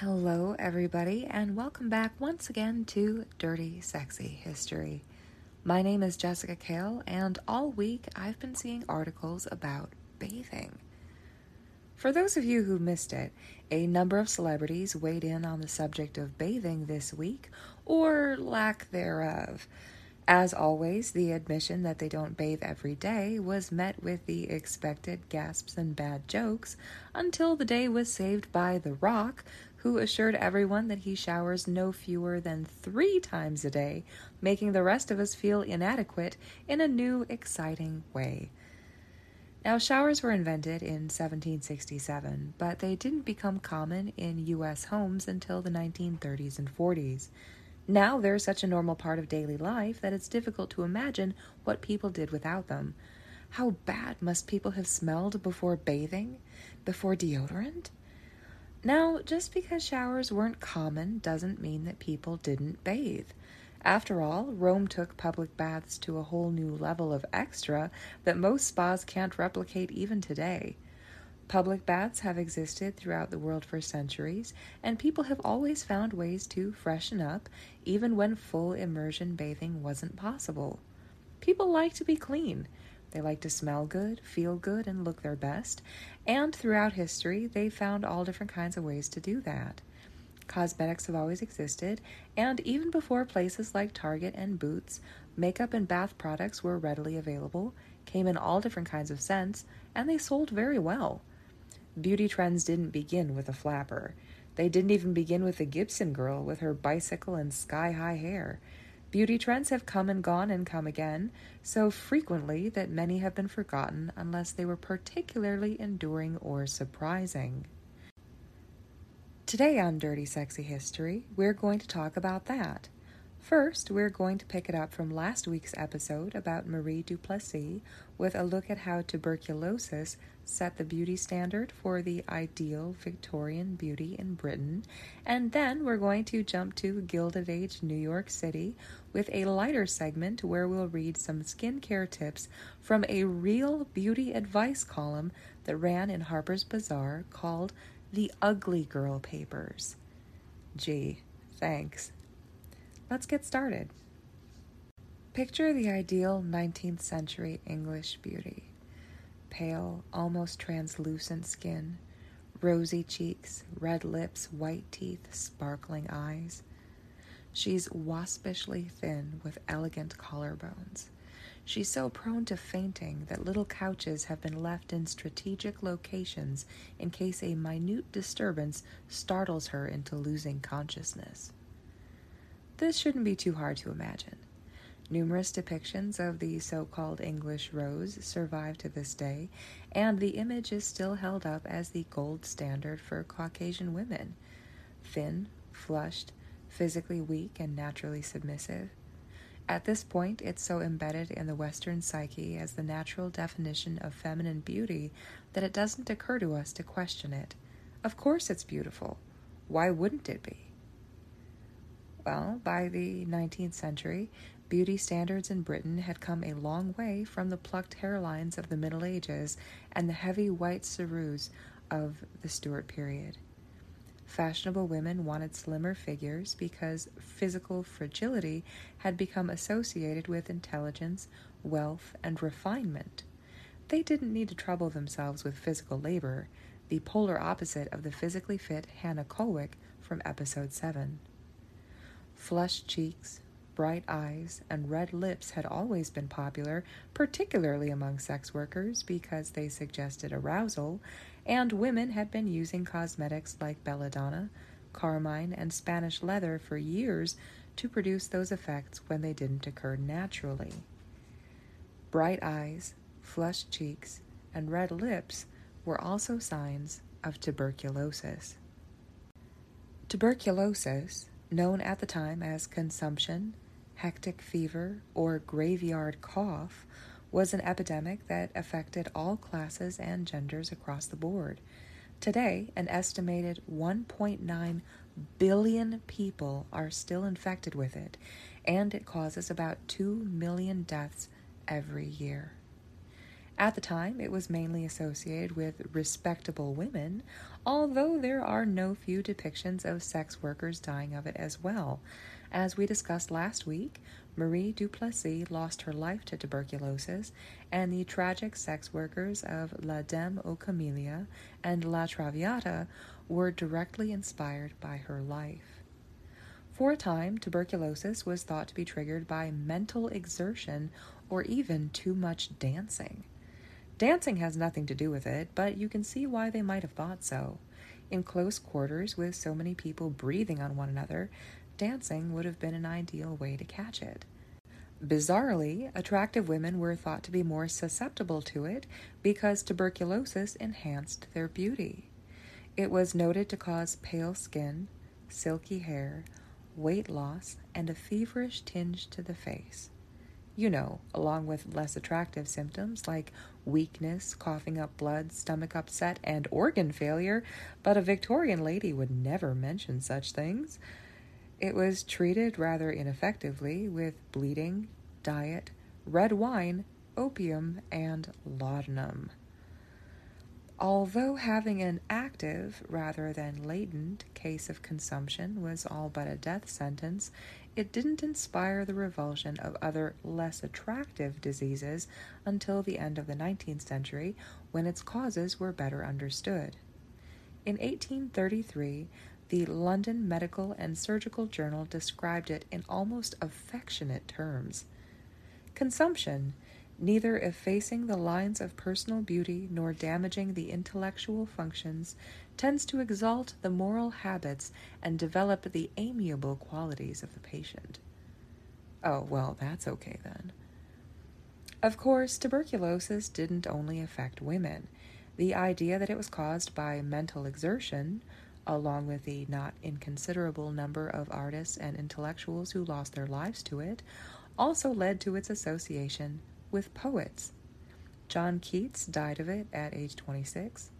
Hello, everybody, and welcome back once again to Dirty Sexy History. My name is Jessica Kale, and all week I've been seeing articles about bathing. For those of you who missed it, a number of celebrities weighed in on the subject of bathing this week, or lack thereof. As always, the admission that they don't bathe every day was met with the expected gasps and bad jokes until the day was saved by The Rock, who assured everyone that he showers no fewer than three times a day, making the rest of us feel inadequate in a new, exciting way. Now, showers were invented in 1767, but they didn't become common in U.S. homes until the 1930s and 40s. Now they're such a normal part of daily life that it's difficult to imagine what people did without them. How bad must people have smelled before bathing? Before deodorant? Now, just because showers weren't common doesn't mean that people didn't bathe. After all, Rome took public baths to a whole new level of extra that most spas can't replicate even today. Public baths have existed throughout the world for centuries, and people have always found ways to freshen up, even when full immersion bathing wasn't possible. People like to be clean, they like to smell good, feel good, and look their best. And throughout history, they found all different kinds of ways to do that. Cosmetics have always existed, and even before places like Target and Boots, makeup and bath products were readily available, came in all different kinds of scents, and they sold very well. Beauty trends didn't begin with a flapper. They didn't even begin with the Gibson girl with her bicycle and sky high hair. Beauty trends have come and gone and come again, so frequently that many have been forgotten unless they were particularly enduring or surprising. Today on Dirty Sexy History, we're going to talk about that. First, we're going to pick it up from last week's episode about Marie Duplessis with a look at how tuberculosis set the beauty standard for the ideal Victorian beauty in Britain. And then we're going to jump to Gilded Age New York City with a lighter segment where we'll read some skincare tips from a real beauty advice column that ran in Harper's Bazaar called The Ugly Girl Papers. Gee, thanks. Let's get started. Picture the ideal 19th century English beauty pale, almost translucent skin, rosy cheeks, red lips, white teeth, sparkling eyes. She's waspishly thin with elegant collarbones. She's so prone to fainting that little couches have been left in strategic locations in case a minute disturbance startles her into losing consciousness. This shouldn't be too hard to imagine. Numerous depictions of the so called English rose survive to this day, and the image is still held up as the gold standard for Caucasian women thin, flushed, physically weak, and naturally submissive. At this point, it's so embedded in the Western psyche as the natural definition of feminine beauty that it doesn't occur to us to question it. Of course, it's beautiful. Why wouldn't it be? Well, by the 19th century, beauty standards in Britain had come a long way from the plucked hairlines of the Middle Ages and the heavy white ceruse of the Stuart period. Fashionable women wanted slimmer figures because physical fragility had become associated with intelligence, wealth, and refinement. They didn't need to trouble themselves with physical labor, the polar opposite of the physically fit Hannah Cullwick from episode 7. Flushed cheeks, bright eyes, and red lips had always been popular, particularly among sex workers because they suggested arousal, and women had been using cosmetics like belladonna, carmine, and Spanish leather for years to produce those effects when they didn't occur naturally. Bright eyes, flushed cheeks, and red lips were also signs of tuberculosis. Tuberculosis, known at the time as consumption, hectic fever, or graveyard cough, was an epidemic that affected all classes and genders across the board. Today, an estimated 1.9 billion people are still infected with it, and it causes about 2 million deaths every year. At the time, it was mainly associated with respectable women, although there are no few depictions of sex workers dying of it as well. As we discussed last week, Marie Duplessis lost her life to tuberculosis, and the tragic sex workers of La Dame aux Camélias and La Traviata were directly inspired by her life. For a time, tuberculosis was thought to be triggered by mental exertion or even too much dancing. Dancing has nothing to do with it, but you can see why they might have thought so. In close quarters, with so many people breathing on one another, dancing would have been an ideal way to catch it. Bizarrely, attractive women were thought to be more susceptible to it because tuberculosis enhanced their beauty. It was noted to cause pale skin, silky hair, weight loss, and a feverish tinge to the face you know, along with less attractive symptoms like weakness, coughing up blood, stomach upset, and organ failure, but a Victorian lady would never mention such things. It was treated rather ineffectively with bleeding, diet, red wine, opium, and laudanum. Although having an active rather than latent case of consumption was all but a death sentence, it didn't inspire the revulsion of other less attractive diseases until the end of the 19th century when its causes were better understood. In 1833, the London Medical and Surgical Journal described it in almost affectionate terms. Consumption neither effacing the lines of personal beauty nor damaging the intellectual functions, tends to exalt the moral habits and develop the amiable qualities of the patient. Oh, well, that's okay then. Of course, tuberculosis didn't only affect women. The idea that it was caused by mental exertion, along with the not inconsiderable number of artists and intellectuals who lost their lives to it, also led to its association with poets. John Keats died of it at age 26.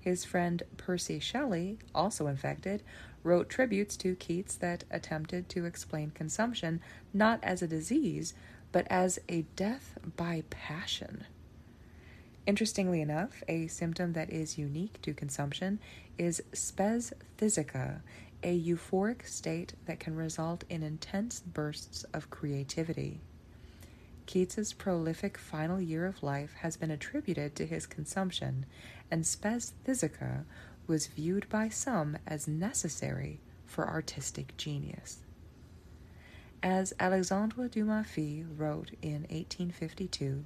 His friend Percy Shelley, also infected, wrote tributes to Keats that attempted to explain consumption not as a disease, but as a death by passion. Interestingly enough, a symptom that is unique to consumption is spes phthisica a euphoric state that can result in intense bursts of creativity. Keats's prolific final year of life has been attributed to his consumption, and spes phthisica was viewed by some as necessary for artistic genius. As Alexandre Dumas wrote in 1852,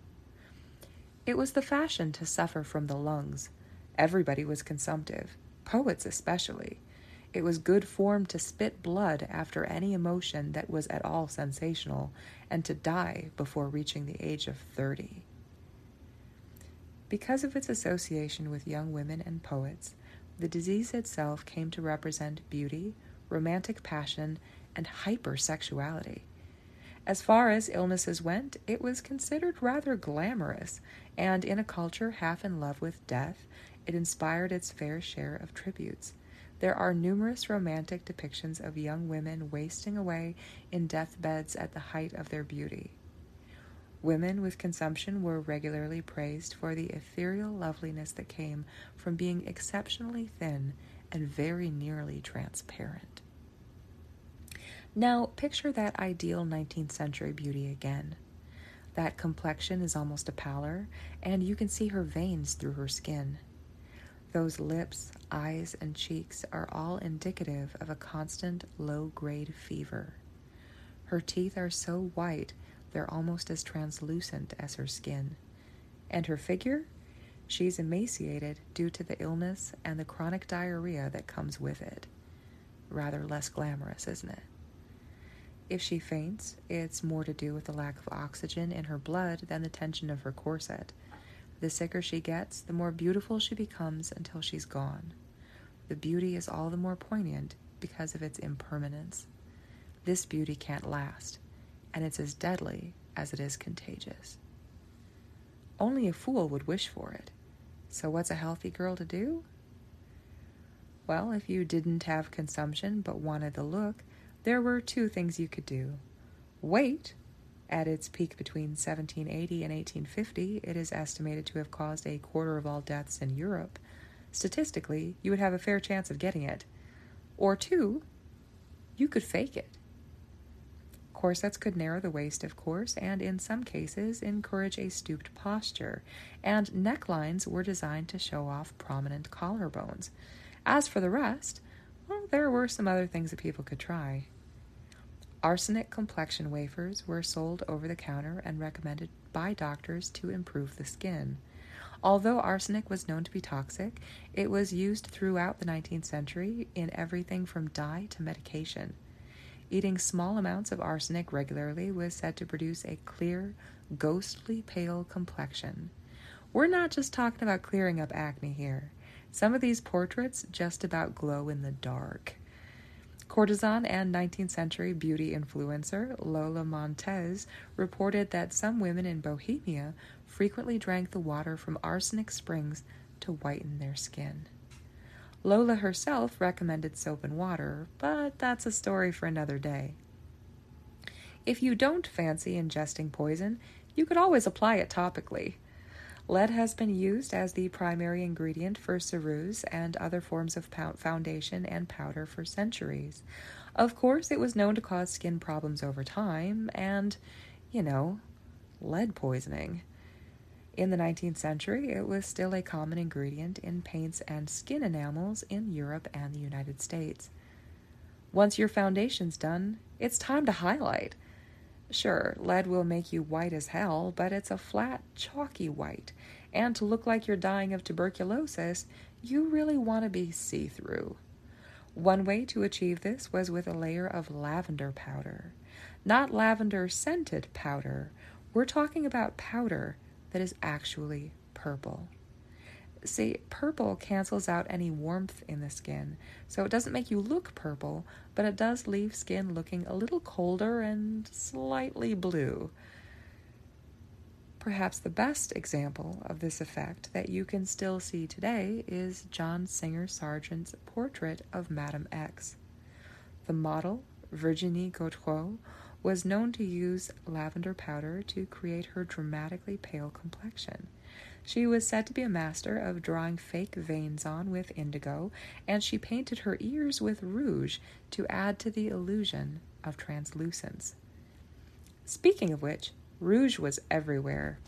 it was the fashion to suffer from the lungs. Everybody was consumptive, poets especially. It was good form to spit blood after any emotion that was at all sensational, and to die before reaching the age of 30. Because of its association with young women and poets, the disease itself came to represent beauty, romantic passion, and hypersexuality. As far as illnesses went, it was considered rather glamorous, and in a culture half in love with death, it inspired its fair share of tributes. There are numerous romantic depictions of young women wasting away in deathbeds at the height of their beauty. Women with consumption were regularly praised for the ethereal loveliness that came from being exceptionally thin and very nearly transparent. Now, picture that ideal 19th century beauty again. That complexion is almost a pallor, and you can see her veins through her skin. Those lips, eyes, and cheeks are all indicative of a constant low grade fever. Her teeth are so white they're almost as translucent as her skin. And her figure? She's emaciated due to the illness and the chronic diarrhea that comes with it. Rather less glamorous, isn't it? If she faints, it's more to do with the lack of oxygen in her blood than the tension of her corset. The sicker she gets, the more beautiful she becomes until she's gone. The beauty is all the more poignant because of its impermanence. This beauty can't last, and it's as deadly as it is contagious. Only a fool would wish for it. So, what's a healthy girl to do? Well, if you didn't have consumption but wanted the look, there were two things you could do. Wait. At its peak between 1780 and 1850, it is estimated to have caused a quarter of all deaths in Europe. Statistically, you would have a fair chance of getting it. Or two, you could fake it. Corsets could narrow the waist, of course, and in some cases encourage a stooped posture, and necklines were designed to show off prominent collarbones. As for the rest, well, there were some other things that people could try. Arsenic complexion wafers were sold over the counter and recommended by doctors to improve the skin. Although arsenic was known to be toxic, it was used throughout the 19th century in everything from dye to medication. Eating small amounts of arsenic regularly was said to produce a clear, ghostly pale complexion. We're not just talking about clearing up acne here. Some of these portraits just about glow in the dark. Courtesan and 19th century beauty influencer Lola Montez reported that some women in Bohemia frequently drank the water from arsenic springs to whiten their skin. Lola herself recommended soap and water, but that's a story for another day. If you don't fancy ingesting poison, you could always apply it topically. Lead has been used as the primary ingredient for ceruse and other forms of foundation and powder for centuries. Of course, it was known to cause skin problems over time and, you know, lead poisoning. In the 19th century, it was still a common ingredient in paints and skin enamels in Europe and the United States. Once your foundation's done, it's time to highlight. Sure, lead will make you white as hell, but it's a flat, chalky white. And to look like you're dying of tuberculosis, you really want to be see through. One way to achieve this was with a layer of lavender powder. Not lavender scented powder, we're talking about powder that is actually purple. See, purple cancels out any warmth in the skin, so it doesn't make you look purple, but it does leave skin looking a little colder and slightly blue. Perhaps the best example of this effect that you can still see today is John Singer Sargent's portrait of Madame X. The model, Virginie Gautreau, was known to use lavender powder to create her dramatically pale complexion. She was said to be a master of drawing fake veins on with indigo, and she painted her ears with rouge to add to the illusion of translucence. Speaking of which, rouge was everywhere.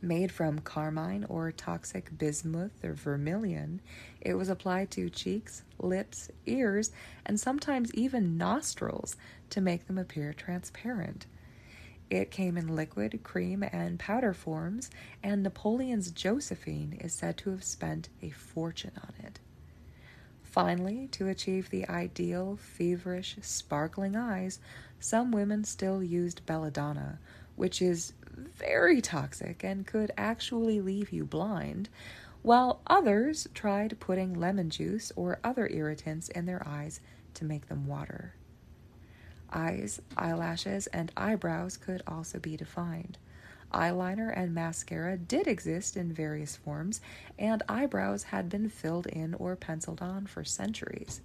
Made from carmine or toxic bismuth or vermilion, it was applied to cheeks, lips, ears, and sometimes even nostrils to make them appear transparent. It came in liquid, cream, and powder forms, and Napoleon's Josephine is said to have spent a fortune on it. Finally, to achieve the ideal, feverish, sparkling eyes, some women still used belladonna, which is very toxic and could actually leave you blind, while others tried putting lemon juice or other irritants in their eyes to make them water. Eyes, eyelashes, and eyebrows could also be defined. Eyeliner and mascara did exist in various forms, and eyebrows had been filled in or penciled on for centuries.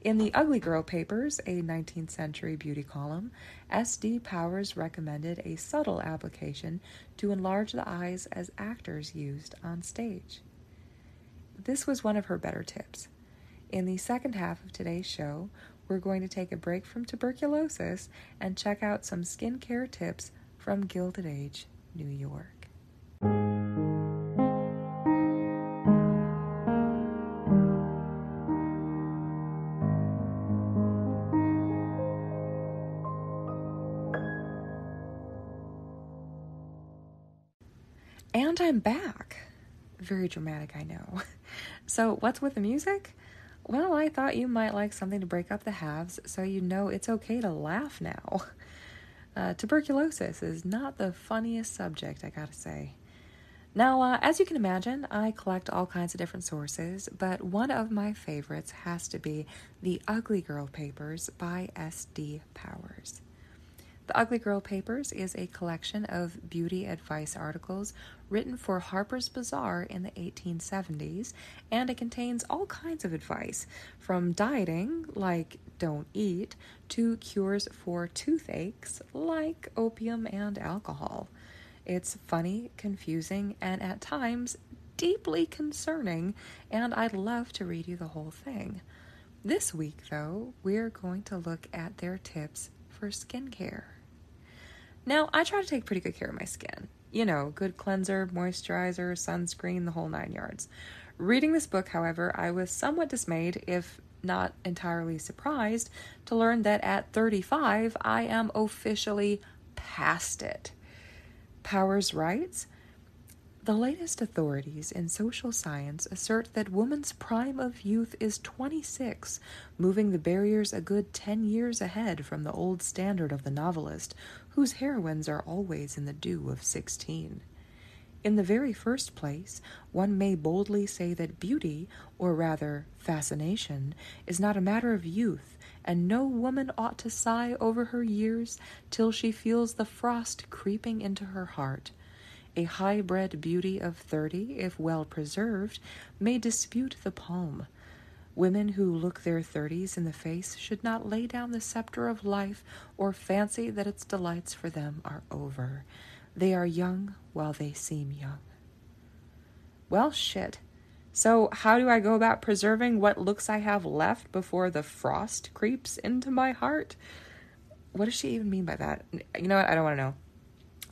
In the Ugly Girl Papers, a 19th century beauty column, S.D. Powers recommended a subtle application to enlarge the eyes as actors used on stage. This was one of her better tips. In the second half of today's show, we're going to take a break from tuberculosis and check out some skincare tips from Gilded Age, New York. And I'm back. Very dramatic, I know. So, what's with the music? Well, I thought you might like something to break up the halves so you know it's okay to laugh now. Uh, tuberculosis is not the funniest subject, I gotta say. Now, uh, as you can imagine, I collect all kinds of different sources, but one of my favorites has to be The Ugly Girl Papers by S.D. Powers. The Ugly Girl Papers is a collection of beauty advice articles written for Harper's Bazaar in the 1870s, and it contains all kinds of advice from dieting, like don't eat, to cures for toothaches, like opium and alcohol. It's funny, confusing, and at times deeply concerning, and I'd love to read you the whole thing. This week, though, we're going to look at their tips for skincare. Now, I try to take pretty good care of my skin. You know, good cleanser, moisturizer, sunscreen, the whole nine yards. Reading this book, however, I was somewhat dismayed, if not entirely surprised, to learn that at 35, I am officially past it. Powers writes the latest authorities in social science assert that woman's prime of youth is 26, moving the barriers a good 10 years ahead from the old standard of the novelist, whose heroines are always in the dew of 16. In the very first place, one may boldly say that beauty, or rather fascination, is not a matter of youth, and no woman ought to sigh over her years till she feels the frost creeping into her heart a high bred beauty of thirty, if well preserved, may dispute the palm. Women who look their thirties in the face should not lay down the scepter of life or fancy that its delights for them are over. They are young while they seem young. Well, shit. So, how do I go about preserving what looks I have left before the frost creeps into my heart? What does she even mean by that? You know what? I don't want to know.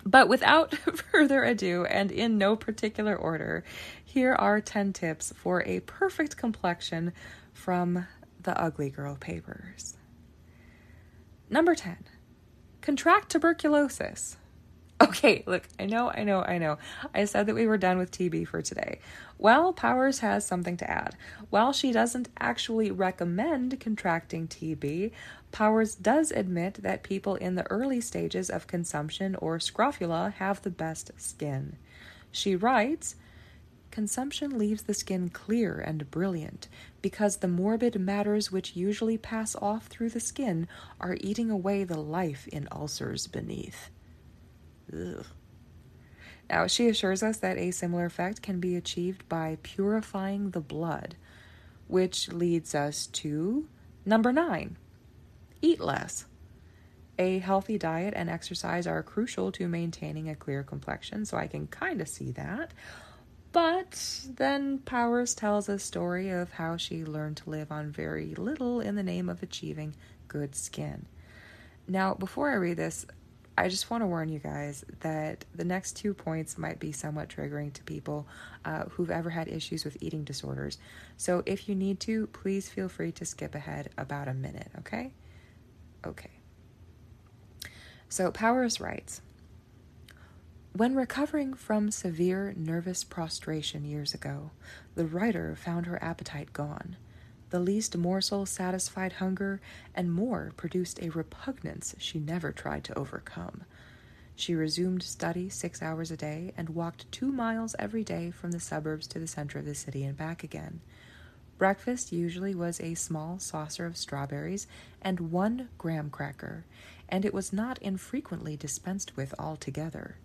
But without further ado, and in no particular order, here are 10 tips for a perfect complexion from the Ugly Girl Papers. Number 10 Contract tuberculosis. Okay, look, I know, I know, I know. I said that we were done with TB for today. Well, Powers has something to add. While she doesn't actually recommend contracting TB, Powers does admit that people in the early stages of consumption or scrofula have the best skin. She writes, Consumption leaves the skin clear and brilliant because the morbid matters which usually pass off through the skin are eating away the life in ulcers beneath. Ugh. Now, she assures us that a similar effect can be achieved by purifying the blood, which leads us to number nine eat less. A healthy diet and exercise are crucial to maintaining a clear complexion, so I can kind of see that. But then Powers tells a story of how she learned to live on very little in the name of achieving good skin. Now, before I read this, I just want to warn you guys that the next two points might be somewhat triggering to people uh, who've ever had issues with eating disorders. So if you need to, please feel free to skip ahead about a minute, okay? Okay. So Powers writes When recovering from severe nervous prostration years ago, the writer found her appetite gone. The least morsel satisfied hunger, and more produced a repugnance she never tried to overcome. She resumed study six hours a day and walked two miles every day from the suburbs to the center of the city and back again. Breakfast usually was a small saucer of strawberries and one graham cracker, and it was not infrequently dispensed with altogether.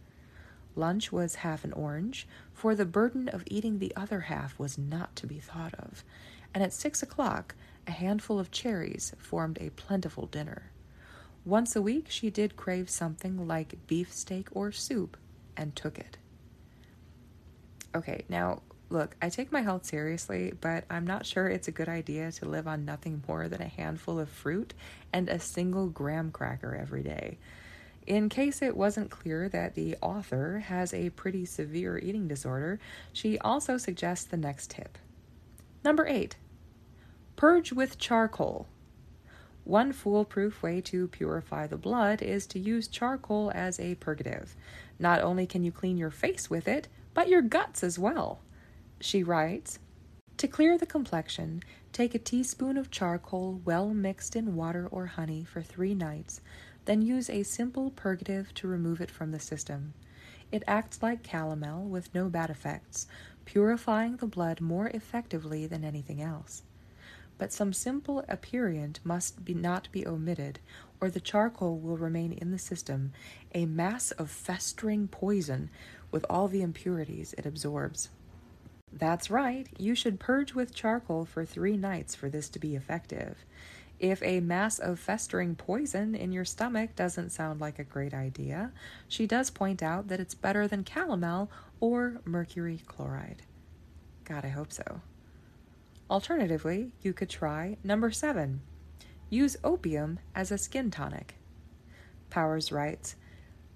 Lunch was half an orange, for the burden of eating the other half was not to be thought of, and at six o'clock a handful of cherries formed a plentiful dinner. Once a week she did crave something like beefsteak or soup, and took it. Okay, now look, I take my health seriously, but I'm not sure it's a good idea to live on nothing more than a handful of fruit and a single graham cracker every day. In case it wasn't clear that the author has a pretty severe eating disorder, she also suggests the next tip. Number eight, Purge with charcoal. One foolproof way to purify the blood is to use charcoal as a purgative. Not only can you clean your face with it, but your guts as well. She writes To clear the complexion, take a teaspoon of charcoal well mixed in water or honey for three nights, then use a simple purgative to remove it from the system. It acts like calomel with no bad effects, purifying the blood more effectively than anything else. But some simple aperient must be not be omitted, or the charcoal will remain in the system, a mass of festering poison with all the impurities it absorbs. That's right, you should purge with charcoal for three nights for this to be effective. If a mass of festering poison in your stomach doesn't sound like a great idea, she does point out that it's better than calomel or mercury chloride. God, I hope so. Alternatively, you could try number seven use opium as a skin tonic. Powers writes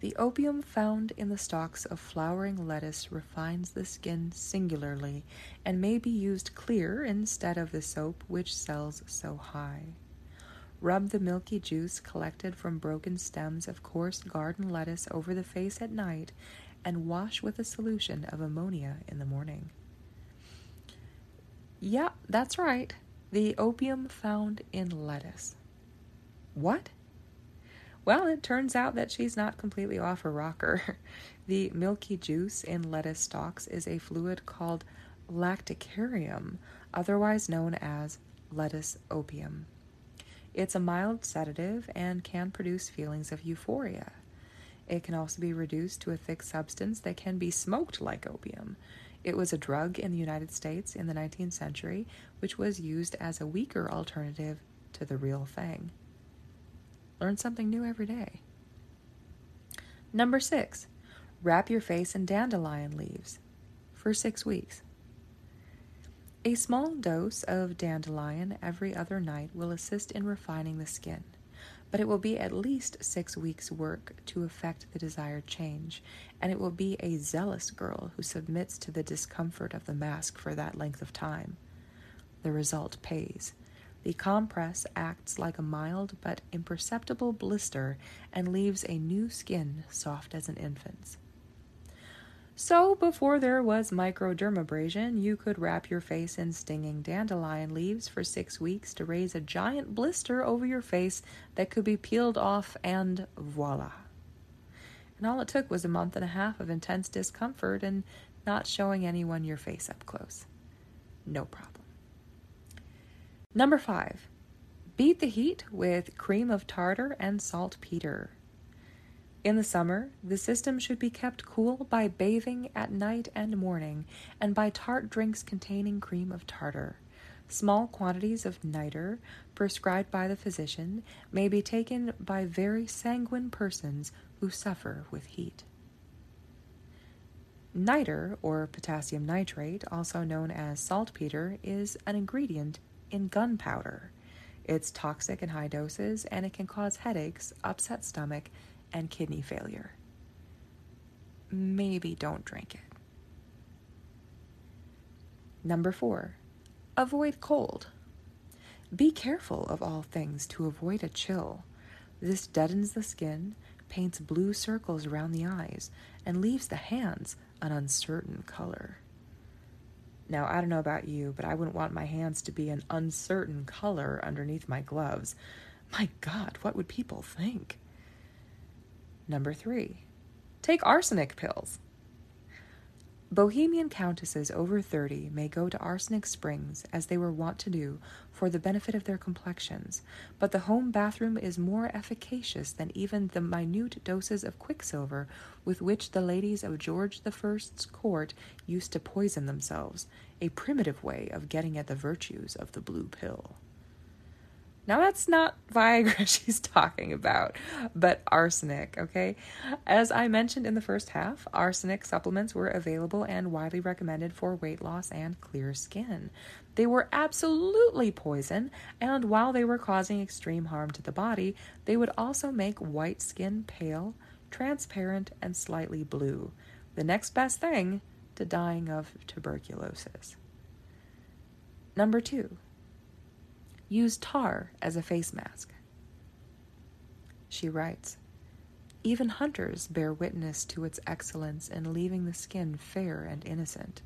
The opium found in the stalks of flowering lettuce refines the skin singularly and may be used clear instead of the soap which sells so high. Rub the milky juice collected from broken stems of coarse garden lettuce over the face at night and wash with a solution of ammonia in the morning. Yeah, that's right. The opium found in lettuce. What? Well, it turns out that she's not completely off her rocker. The milky juice in lettuce stalks is a fluid called lactucarium, otherwise known as lettuce opium. It's a mild sedative and can produce feelings of euphoria. It can also be reduced to a thick substance that can be smoked like opium. It was a drug in the United States in the 19th century, which was used as a weaker alternative to the real thing. Learn something new every day. Number six, wrap your face in dandelion leaves for six weeks. A small dose of dandelion every other night will assist in refining the skin, but it will be at least six weeks' work to effect the desired change, and it will be a zealous girl who submits to the discomfort of the mask for that length of time. The result pays. The compress acts like a mild but imperceptible blister and leaves a new skin soft as an infant's. So, before there was microdermabrasion, you could wrap your face in stinging dandelion leaves for six weeks to raise a giant blister over your face that could be peeled off, and voila. And all it took was a month and a half of intense discomfort and not showing anyone your face up close. No problem. Number five, beat the heat with cream of tartar and saltpeter. In the summer, the system should be kept cool by bathing at night and morning and by tart drinks containing cream of tartar. Small quantities of niter, prescribed by the physician, may be taken by very sanguine persons who suffer with heat. Niter, or potassium nitrate, also known as saltpeter, is an ingredient in gunpowder. It's toxic in high doses and it can cause headaches, upset stomach, and kidney failure. Maybe don't drink it. Number four, avoid cold. Be careful of all things to avoid a chill. This deadens the skin, paints blue circles around the eyes, and leaves the hands an uncertain color. Now, I don't know about you, but I wouldn't want my hands to be an uncertain color underneath my gloves. My God, what would people think? Number three, take arsenic pills. Bohemian countesses over 30 may go to arsenic springs, as they were wont to do, for the benefit of their complexions, but the home bathroom is more efficacious than even the minute doses of quicksilver with which the ladies of George I's court used to poison themselves, a primitive way of getting at the virtues of the blue pill. Now, that's not Viagra she's talking about, but arsenic, okay? As I mentioned in the first half, arsenic supplements were available and widely recommended for weight loss and clear skin. They were absolutely poison, and while they were causing extreme harm to the body, they would also make white skin pale, transparent, and slightly blue. The next best thing to dying of tuberculosis. Number two, Use tar as a face mask. She writes Even hunters bear witness to its excellence in leaving the skin fair and innocent.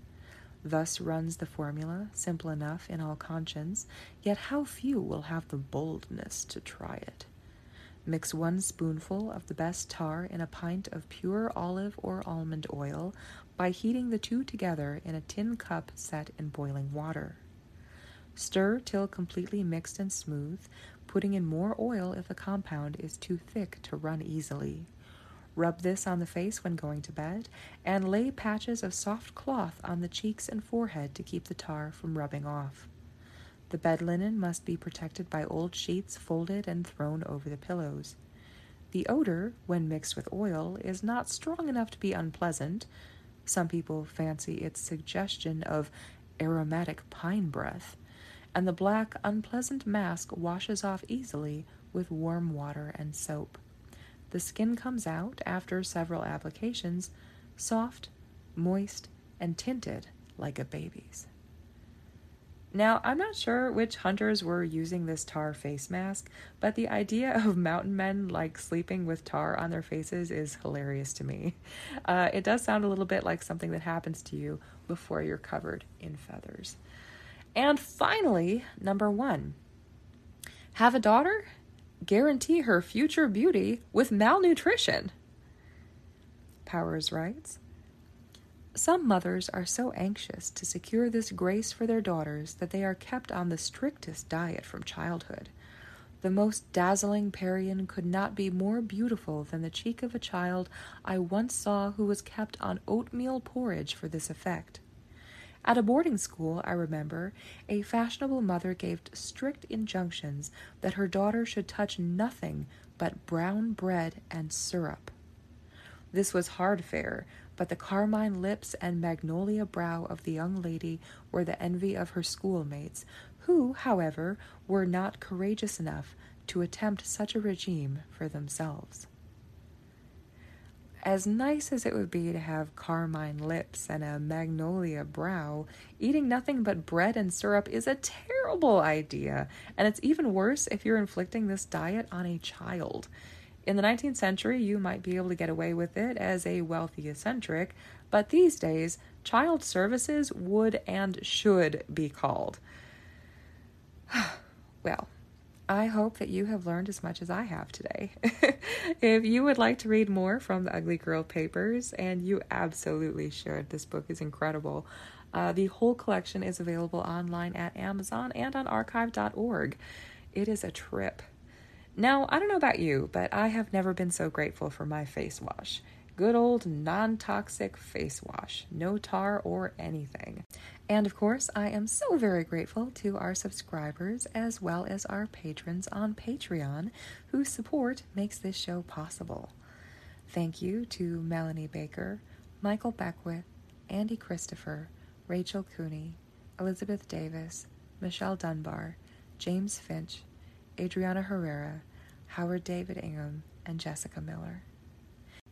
Thus runs the formula, simple enough in all conscience, yet how few will have the boldness to try it. Mix one spoonful of the best tar in a pint of pure olive or almond oil by heating the two together in a tin cup set in boiling water. Stir till completely mixed and smooth, putting in more oil if the compound is too thick to run easily. Rub this on the face when going to bed, and lay patches of soft cloth on the cheeks and forehead to keep the tar from rubbing off. The bed linen must be protected by old sheets folded and thrown over the pillows. The odor, when mixed with oil, is not strong enough to be unpleasant. Some people fancy its suggestion of aromatic pine breath, and the black, unpleasant mask washes off easily with warm water and soap. The skin comes out after several applications, soft, moist, and tinted like a baby's. Now, I'm not sure which hunters were using this tar face mask, but the idea of mountain men like sleeping with tar on their faces is hilarious to me. Uh, it does sound a little bit like something that happens to you before you're covered in feathers. And finally, number one have a daughter? guarantee her future beauty with malnutrition. Powers writes Some mothers are so anxious to secure this grace for their daughters that they are kept on the strictest diet from childhood. The most dazzling Parian could not be more beautiful than the cheek of a child I once saw who was kept on oatmeal porridge for this effect. At a boarding school, I remember, a fashionable mother gave strict injunctions that her daughter should touch nothing but brown bread and syrup. This was hard fare, but the carmine lips and magnolia brow of the young lady were the envy of her schoolmates, who, however, were not courageous enough to attempt such a regime for themselves as nice as it would be to have carmine lips and a magnolia brow, eating nothing but bread and syrup is a terrible idea, and it's even worse if you're inflicting this diet on a child. In the 19th century, you might be able to get away with it as a wealthy eccentric, but these days, child services would and should be called. well, I hope that you have learned as much as I have today. if you would like to read more from the Ugly Girl Papers, and you absolutely should, this book is incredible. Uh, the whole collection is available online at Amazon and on archive.org. It is a trip. Now, I don't know about you, but I have never been so grateful for my face wash. Good old non toxic face wash, no tar or anything. And of course, I am so very grateful to our subscribers as well as our patrons on Patreon whose support makes this show possible. Thank you to Melanie Baker, Michael Beckwith, Andy Christopher, Rachel Cooney, Elizabeth Davis, Michelle Dunbar, James Finch, Adriana Herrera, Howard David Ingham, and Jessica Miller.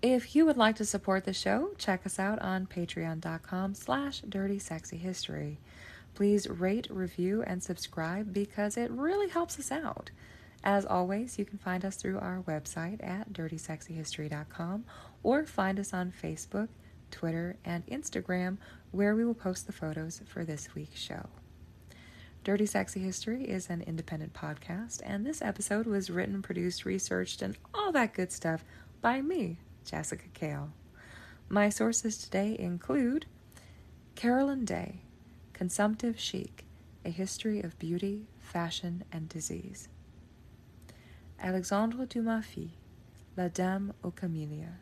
If you would like to support the show, check us out on patreon.com slash dirty sexy history. Please rate, review, and subscribe because it really helps us out. As always, you can find us through our website at dirtysexyhistory.com or find us on Facebook, Twitter, and Instagram, where we will post the photos for this week's show. Dirty Sexy History is an independent podcast, and this episode was written, produced, researched, and all that good stuff by me, Jessica Kale. My sources today include Carolyn Day, Consumptive Chic, A History of Beauty, Fashion, and Disease. Alexandre Dumas La Dame aux Camélias.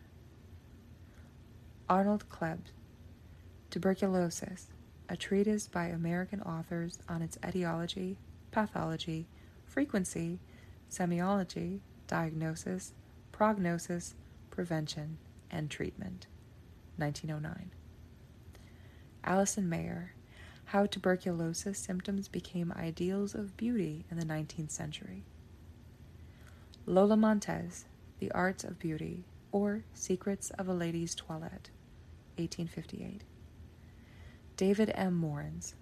Arnold Klebs, Tuberculosis, a treatise by American authors on its etiology, pathology, frequency, semiology, diagnosis, prognosis, Prevention, and Treatment, 1909. Allison Meier, How Tuberculosis Symptoms Became Ideals of Beauty in the 19th Century. Lola Montez, The Arts of Beauty, or Secrets of a Lady's Toilette, 1858. David M. Morens,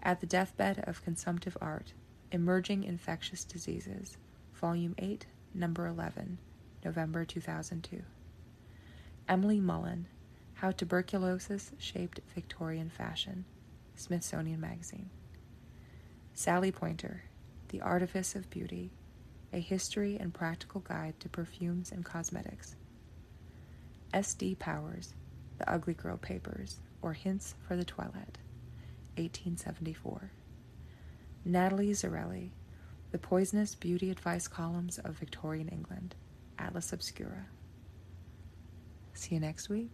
At the Deathbed of Consumptive Art, Emerging Infectious Diseases, Volume 8, Number 11, November 2002. Emily Mullin, How Tuberculosis Shaped Victorian Fashion, Smithsonian Magazine. Sally Pointer, The Artifice of Beauty, A History and Practical Guide to Perfumes and Cosmetics. S.D. Powers, The Ugly Girl Papers, or Hints for the Toilette, 1874. Natalie Zarrelli, The Poisonous Beauty Advice Columns of Victorian England, Atlas Obscura. See you next week.